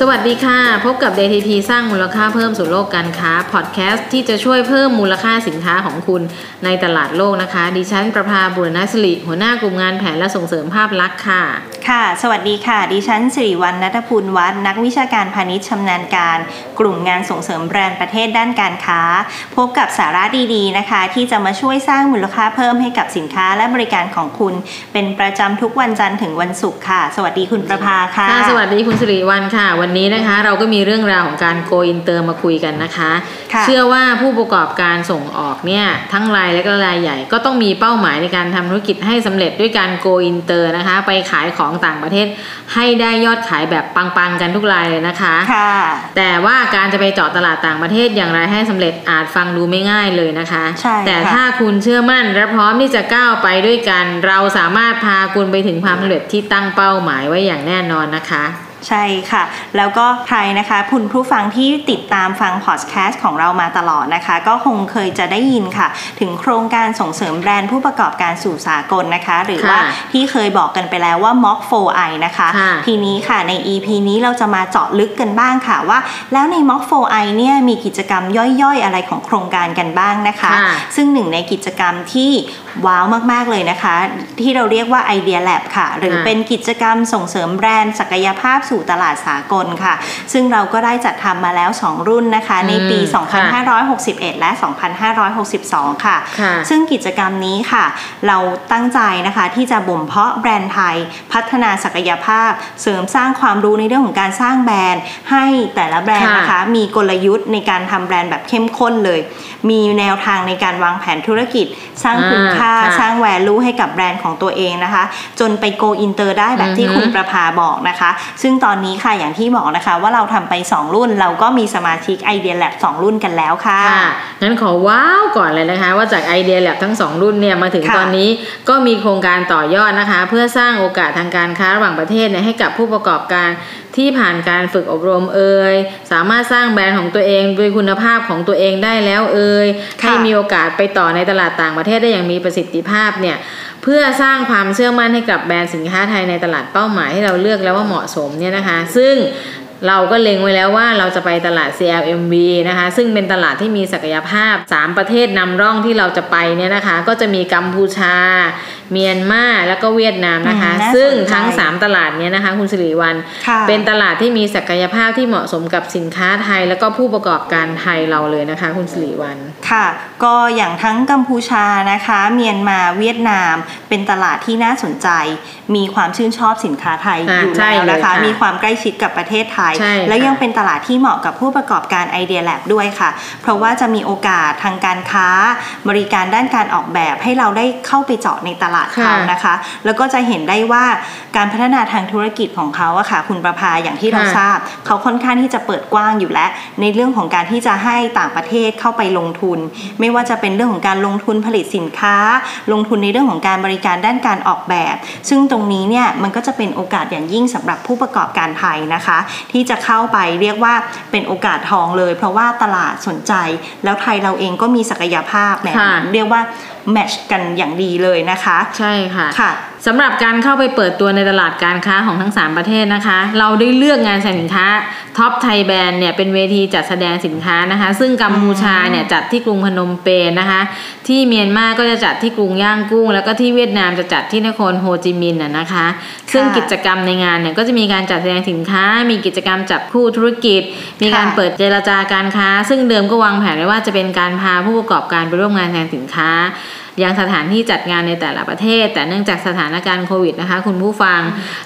สวัสดีค่ะ พบกับ DTP สร้างมูลค่าเพิ่มสู่โลกการค้าพอดแคสต์ที่จะช่วยเพิ่มมูลค่าสินค้าของคุณในตลาดโลกนะคะ ดิฉันประภาบุรณสิริหัวหน้ากลุ่มงานแผนและส่งเสริมภาพลักษณ์ค่ะ ค่ะ สวัสดีค่ะ ดิฉันสิริวัลนัทพูลวัฒน์นักวิชาการพาณิชย์ชำนาญการ กลุ่มงานส่งเสริมแบรนด์ประเทศด้านการค้า พบกับสาระดีๆนะคะ ที่จะมาช่วยสร้างมูลค่าเพิ่มให้กับสินค้าและบริการของคุณ เป็นประจำทุกวันจันทร์ถึงวันศุกร์ค่ะ สวัสดีคุณประภาค่ะค่ะสวัสดีคุณสิริวัลค่ะวันนี้นะคะ เราก็มีเรื่องราวของการโกอินเตอร์มาคุยกันนะคะค่ะเชื่อว่าผู้ประกอบการส่งออกเนี่ยทั้งรายเล็กและรายใหญ่ ก็ต้องมีเป้าหมายในการทำธุรกิจให้สำเร็จด้วยการโกอินเตอร์นะคะ ไปขายของต่างประเทศ ให้ได้ยอดขายแบบปังๆกันทุกรายเลยนะคะค่ะแต่ว่าการจะไปเจาะตลาดต่างประเทศอย่างไรให้สำเร็จอาจฟังดูไม่ง่ายเลยนะคะใช่ค่ะแต่ถ้าคุณเชื่อมั่นและพร้อมที่จะก้าวไปด้วยกัน เราสามารถพาคุณไปถึงความสำเร็จที่ตั้งเป้าหมายไว้อย่างแน่นอนนะคะ ใช่ค่ะ แล้วก็ใครนะคะคุณผู้ฟังที่ติดตามฟังพอดแคสต์ของเรามาตลอดนะคะ ก็คงเคยจะได้ยินค่ะ ถึงโครงการส่งเสริมแบรนด์ผู้ประกอบการสู่สากลนะคะ หรือว่าค่ะที่เคยบอกกันไปแล้วว่า Mock 4i นะคะค่ะทีนี้ค่ะใน EP นี้เราจะมาเจาะลึกกันบ้างค่ะว่า แล้วใน Mock 4i เนี่ยมีกิจกรรมย่อยๆ อะไรของโครงการกันบ้างนะคะค่ะซึ่งหนึ่งในกิจกรรมที่ ว้าวมาก ๆ เลยนะคะ ที่เราเรียกว่า Idea Lab ค่ะ หรือค่ะเป็นกิจกรรมส่งเสริมแบรนด์ศักยภาพสู่ตลาดสากลค่ะ ซึ่งเราก็ได้จัดทำมาแล้ว 2 รุ่นนะคะ ในปีอืมค่ะ2561 และ 2562ค่ะค่ะ ซึ่งกิจกรรมนี้ค่ะ เราตั้งใจนะคะที่จะบ่มเพาะแบรนด์ไทย พัฒนาศักยภาพ เสริมสร้างความรู้ในเรื่องของการสร้างแบรนด์ ให้แต่ละแบรนด์นะคะ มีกลยุทธ์ในการทำแบรนด์แบบเข้มข้นเลย มีแนวทางในการวางแผนธุรกิจสร้างคุณค่าอ่าค่ะสร้าง value ให้กับแบรนด์ของตัวเองนะคะ จนไปโกอินเตอร์ได้แบบที่อือฮึคุณประภาบอกนะคะ ซึ่งตอนนี้ค่ะอย่างที่บอกนะคะ ว่าเราทำไป 2 รุ่น เราก็มีสมาชิก IDEA Lab 2รุ่นกันแล้วค่ะค่ะงั้นขอว้าวก่อนเลยนะคะ ว่าจาก IDEA Lab ทั้งสองรุ่นเนี่ยมาถึงค่ะตอนนี้ก็มีโครงการต่อยอดนะคะ เพื่อสร้างโอกาสทางการค้าระหว่างประเทศเนี่ยให้กับผู้ประกอบการ ที่ผ่านการฝึกอบรมเอ่ยสามารถสร้างแบรนด์ของตัวเองด้วยคุณภาพของตัวเองได้แล้วเอ่ยค่ะให้มีโอกาสไปต่อในตลาดต่างประเทศได้อย่างมีประสิทธิภาพเนี่ยเพื่อสร้างความเชื่อมั่นให้กับแบรนด์สินค้าไทยในตลาดเป้าหมายที่เราเลือกแล้วว่าเหมาะสมเนี่ยนะคะ ซึ่งเราก็เล็งไว้แล้วว่าเราจะไปตลาด CLMV นะคะ ซึ่งเป็นตลาดที่มีศักยภาพ 3 ประเทศนำร่องที่เราจะไปเนี่ยนะคะ ก็จะมีกัมพูชา เมียนมาแล้วก็เวียดนามนะคะอืมน่าสนใจซึ่งทั้ง 3 ตลาดเนี้ยนะคะคุณสิริวัลค่ะเป็นตลาดที่มีศักยภาพที่เหมาะสมกับสินค้าไทย แล้วก็ผู้ประกอบการไทยเราเลยนะคะคุณสิริวัลค่ะ ก็อย่างทั้งกัมพูชานะคะ เมียนมาเวียดนาม เป็นตลาดที่น่าสนใจ มีความชื่นชอบสินค้าไทยอ่าอยู่ใช่แล้วนะคะเลยค่ะมีความใกล้ชิดกับประเทศไทยใช่ค่ะแล้วยังเป็นตลาดที่เหมาะกับผู้ประกอบการไอเดียแลบด้วยค่ะ เพราะว่าจะมีโอกาสทางการค้า บริการด้านการออกแบบให้เราได้เข้าไปเจาะในตลาดเขานะคะ แล้วก็จะเห็นได้ว่าการพัฒนาทางธุรกิจของเขาอะค่ะ คุณประภาอย่างที่เราค่ะทราบ เขาค่อนข้างที่จะเปิดกว้างอยู่แล้ว ในเรื่องของการที่จะให้ต่างประเทศเข้าไปลงทุน ไม่ว่าจะเป็นเรื่องของการลงทุนผลิตสินค้า ลงทุนในเรื่องของการบริการด้านการออกแบบ ซึ่งตรงนี้เนี่ยมันก็จะเป็นโอกาสอย่างยิ่งสำหรับผู้ประกอบการไทยนะคะ ที่จะเข้าไปเรียกว่าเป็นโอกาสทองเลย เพราะว่าตลาดสนใจ แล้วไทยเราเองก็มีศักยภาพเนี่ยค่ะเรียกว่า match กันอย่างดีเลยนะคะ ใช่ค่ะค่ะ สำหรับการเข้าไปเปิดตัวในตลาดการค้าของทั้ง 3 ประเทศนะคะ เราได้เลือกงานสินค้า Top Thai Brands เนี่ยเป็นเวทีจัดแสดงสินค้านะคะ ซึ่งกัมพูชาเนี่ยจัดที่กรุงพนมเปญนะคะ ที่เมียนมาก็จะจัดที่กรุงย่างกุ้ง แล้วก็ที่เวียดนามจะจัดที่นครโฮจิมินห์น่ะนะคะ ซึ่งกิจกรรมในงานเนี่ยก็จะมีการจัดแสดงสินค้า มีกิจกรรมจับคู่ธุรกิจ มีการค่ะเปิดเจรจาการค้า ซึ่งเดิมก็วางแผนไว้ว่าจะเป็นการพาผู้ประกอบการไปร่วมงานแสดงสินค้า ยังสถานที่จัดงานในแต่ละประเทศ แต่เนื่องจากสถานการณ์โควิดนะคะ คุณผู้ฟัง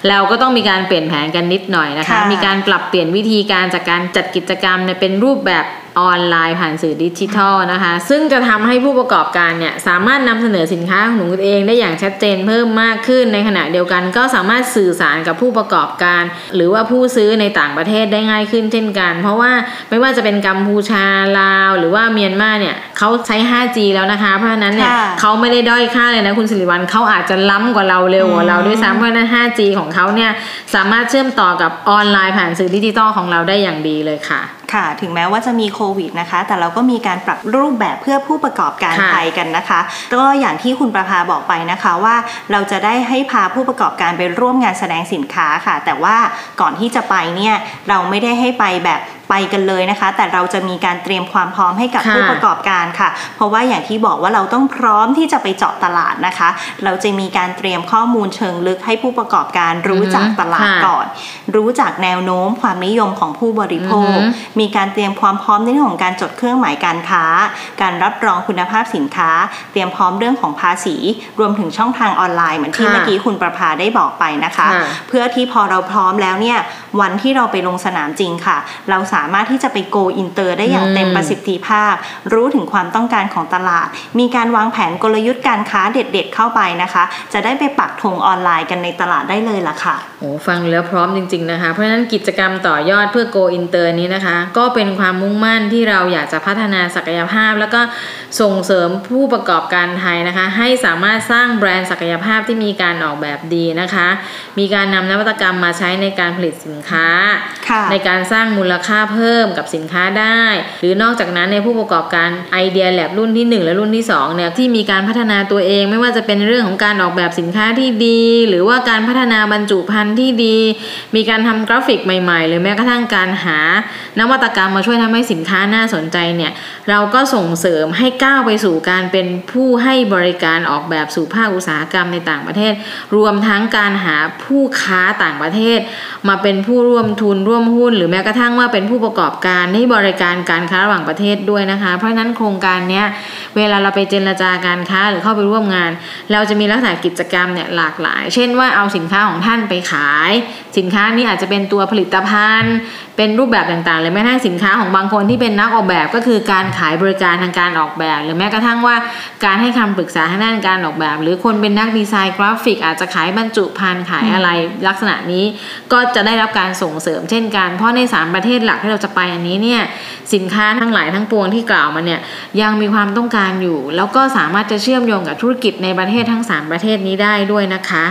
เราก็ต้องมีการเปลี่ยนแผนกันนิดหน่อยนะคะค่ะมีการปรับเปลี่ยนวิธีการจากการจัดกิจกรรมเนี่ยเป็นรูปแบบ ออนไลน์ผ่านสื่อดิจิทัลนะคะ ซึ่งจะทำให้ผู้ประกอบการเนี่ยสามารถนำเสนอสินค้าของตัวเองได้อย่างชัดเจนเพิ่มมากขึ้น ในขณะเดียวกันก็สามารถสื่อสารกับผู้ประกอบการ หรือว่าผู้ซื้อในต่างประเทศได้ง่ายขึ้นเช่นกัน เพราะว่าไม่ว่าจะเป็นกัมพูชาลาว หรือว่าเมียนมาเนี่ยเขาใช้ 5G แล้วนะคะ เพราะฉะนั้นเนี่ยค่ะเขาไม่ได้ด้อยค่าเลยนะคุณสิริวัลเขาอาจจะล้ำกว่าเราเร็วกว่าเราด้วยซ้ำเพราะฉะนั้น 5G ของเขาเนี่ยสามารถเชื่อมต่อกับออนไลน์ผ่านสื่อดิจิตอลของเราได้อย่างดีเลยค่ะ ค่ะ ถึงแม้ว่าจะมีโควิดนะคะ แต่เราก็มีการปรับรูปแบบเพื่อผู้ประกอบการค่ะไทยกันนะคะก็อย่างที่คุณประภาบอกไปนะคะว่าเราจะได้ให้พาผู้ประกอบการไปร่วมงานแสดงสินค้าค่ะ แต่ว่าก่อนที่จะไปเนี่ยเราไม่ได้ให้ไปแบบไปกันเลยนะคะ แต่เราจะมีการเตรียมความพร้อมให้กับค่ะผู้ประกอบการค่ะ เพราะว่าอย่างที่บอกว่าเราต้องพร้อมที่จะไปเจาะตลาดนะคะ เราจะมีการเตรียมข้อมูลเชิงลึกให้ผู้ประกอบการรู้จักตลาดค่ะก่อน รู้จักแนวโน้มความนิยมของผู้บริโภคอือฮึมีการเตรียมความพร้อมในเรื่องของการจดเครื่องหมายการค้า การรับรองคุณภาพสินค้า เตรียมพร้อมเรื่องของภาษี รวมถึงช่องทางออนไลน์เหมือนที่ค่ะเมื่อกี้คุณประภาได้บอกไปนะคะค่ะเพื่อที่พอเราพร้อมแล้วเนี่ย วันที่เราไปลงสนามจริงค่ะ เราสามารถที่จะไปโกอินเตอร์ได้อย่างอืมเต็มประสิทธิภาพ รู้ถึงความต้องการของตลาด มีการวางแผนกลยุทธ์การค้าเด็ดๆเข้าไปนะคะ จะได้ไปปักธงออนไลน์กันในตลาดได้เลยล่ะค่ะโอ้ฟังแล้วพร้อมจริง ๆนะคะ เพราะฉะนั้นกิจกรรมต่อยอดเพื่อ Go Inter นี้นะคะ ก็เป็นความมุ่งมั่นที่เราอยากจะพัฒนาศักยภาพ แล้วก็ส่งเสริมผู้ประกอบการไทยนะคะ ให้สามารถสร้างแบรนด์ศักยภาพที่มีการออกแบบดีนะคะ มีการนำนวัตกรรมมาใช้ในการผลิตสินค้าค่ะในการสร้างมูลค่าเพิ่มกับสินค้าได้ หรือนอกจากนั้นในผู้ประกอบการไอเดียแลบรุ่นที่ 1 และรุ่นที่2เนี่ยที่มีการพัฒนาตัวเองไม่ว่าจะเป็นเรื่องของการออกแบบสินค้าที่ดี หรือว่าการพัฒนาบรรจุภัณฑ์ที่ดี มีการทำกราฟิกใหม่ๆ หรือแม้กระทั่งการหานวัตกรรมมาช่วยทำให้สินค้าน่าสนใจเนี่ยเราก็ส่งเสริมให้ก้าวไปสู่การเป็นผู้ให้บริการออกแบบสู่ภาคอุตสาหกรรมในต่างประเทศ รวมทั้งการหาผู้ค้าต่างประเทศ มาเป็นผูู้้ร่วมทุนร่วมหุ้น หรือแม้กระทั่งว่าเป็นผู้ประกอบการให้บริการการค้าระหว่างประเทศด้วยนะคะ เพราะฉะนั้นโครงการเนี้ยเวลาเราไปเจรจาการค้าหรือเข้าไปร่วมงาน เราจะมีลักษณะกิจกรรมเนี่ยหลากหลาย เช่นว่าเอาสินค้าของท่านไปขาย สินค้านี้อาจจะเป็นตัวผลิตภัณฑ์ เป็นรูปแบบต่างๆหรือแม้กระทั่งสินค้าของบางคนที่เป็นนักออกแบบก็คือการขายบริการทางการออกแบบ หรือแม้กระทั่งว่าการให้คำปรึกษาทางด้านการออกแบบ หรือคนเป็นนักดีไซน์กราฟิก อาจจะขายบรรจุภัณฑ์ขายอะไรลักษณะนี้ก็จะได้รับการส่งเสริมเช่นกัน เพราะในสามประเทศหลักที่เราจะไปอันนี้เนี่ยสินค้าทั้งหลายทั้งปวงที่กล่าวมาเนี่ยยังมีความต้องการอยู่ แล้วก็สามารถจะเชื่อมโยงกับธุรกิจในประเทศทั้งสามประเทศนี้ได้ด้วยนะคะ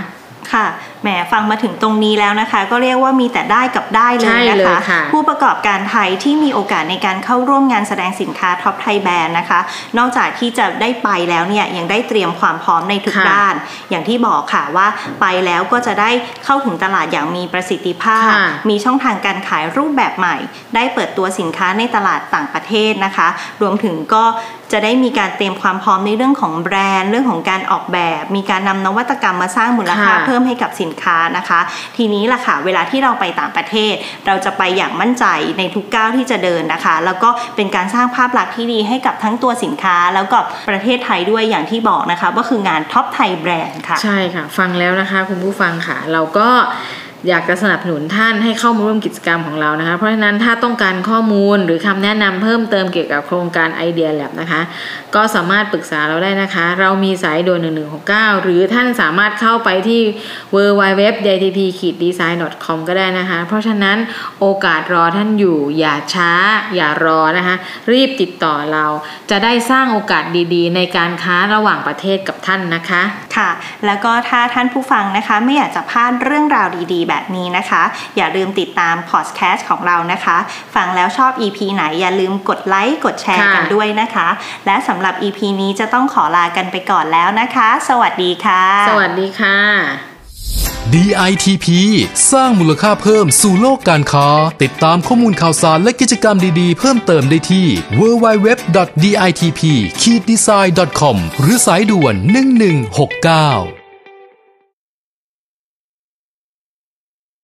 ค่ะ แหมฟังมาถึงตรงนี้แล้วนะคะ ก็เรียกว่ามีแต่ได้กับได้เลยใช่นะเลยคะค่ะผู้ประกอบการไทยที่มีโอกาสในการเข้าร่วมงานแสดงสินค้า Top Thai Brands นะคะ นอกจากที่จะได้ไปแล้วเนี่ยยังได้เตรียมความพร้อมในทุกค่ะด้าน อย่างที่บอกค่ะว่าไปแล้วก็จะได้เข้าถึงตลาดอย่างมีประสิทธิภาพค่ะมีช่องทางการขายรูปแบบใหม่ ได้เปิดตัวสินค้าในตลาดต่างประเทศนะคะ รวมถึงก็ จะได้มีการเตรียมความพร้อมในเรื่องของแบรนด์ เรื่องของการออกแบบ มีการนำนวัตกรรมมาสร้างมูลค่าค่ะเพิ่มให้กับสินค้านะคะ ทีนี้ล่ะค่ะเวลาที่เราไปต่างประเทศ เราจะไปอย่างมั่นใจในทุกก้าวที่จะเดินนะคะ แล้วก็เป็นการสร้างภาพลักษณ์ที่ดีให้กับทั้งตัวสินค้า แล้วก็ประเทศไทยด้วยอย่างที่บอกนะคะว่าคืองาน Top Thai Brands ค่ะ ใช่ค่ะ ฟังแล้วนะคะคุณผู้ฟังค่ะ เราก็ อยากจะสนับสนุนท่านให้เข้ามาร่วมกิจกรรมของเรานะคะ เพราะฉะนั้นถ้าต้องการข้อมูลหรือคำแนะนำเพิ่มเติมเกี่ยวกับโครงการ IDEA Lab นะคะ ก็สามารถปรึกษาเราได้นะคะ เรามีสายด่วน 1169 หรือท่านสามารถเข้าไปที่ w w w d t p d e s i g n c o m ก็ได้นะคะ เพราะฉะนั้นโอกาสรอท่านอยู่ อย่าช้า อย่ารอนะคะ รีบติดต่อเราจะได้สร้างโอกาสดีๆ ในการค้าระหว่างประเทศกับท่านนะคะ ค่ะ แล้วก็ถ้าท่านผู้ฟังนะคะ ไม่อยากจะพลาดเรื่องราวดีๆแบบนี้นะคะ อย่าลืมติดตามพอดแคสต์ของเรานะคะ ฟังแล้วชอบ EP ไหนอย่าลืมกดไลค์กดแชร์ค่ะกันด้วยนะคะ และสำหรับ EP นี้จะต้องขอลากันไปก่อนแล้วนะคะ สวัสดีค่ะ สวัสดีค่ะ DITP สร้างมูลค่าเพิ่มสู่โลกการค้า ติดตามข้อมูลข่าวสารและกิจกรรมดีๆ เพิ่มเติมได้ที่ www.ditp-design.com หรือสายด่วน 1169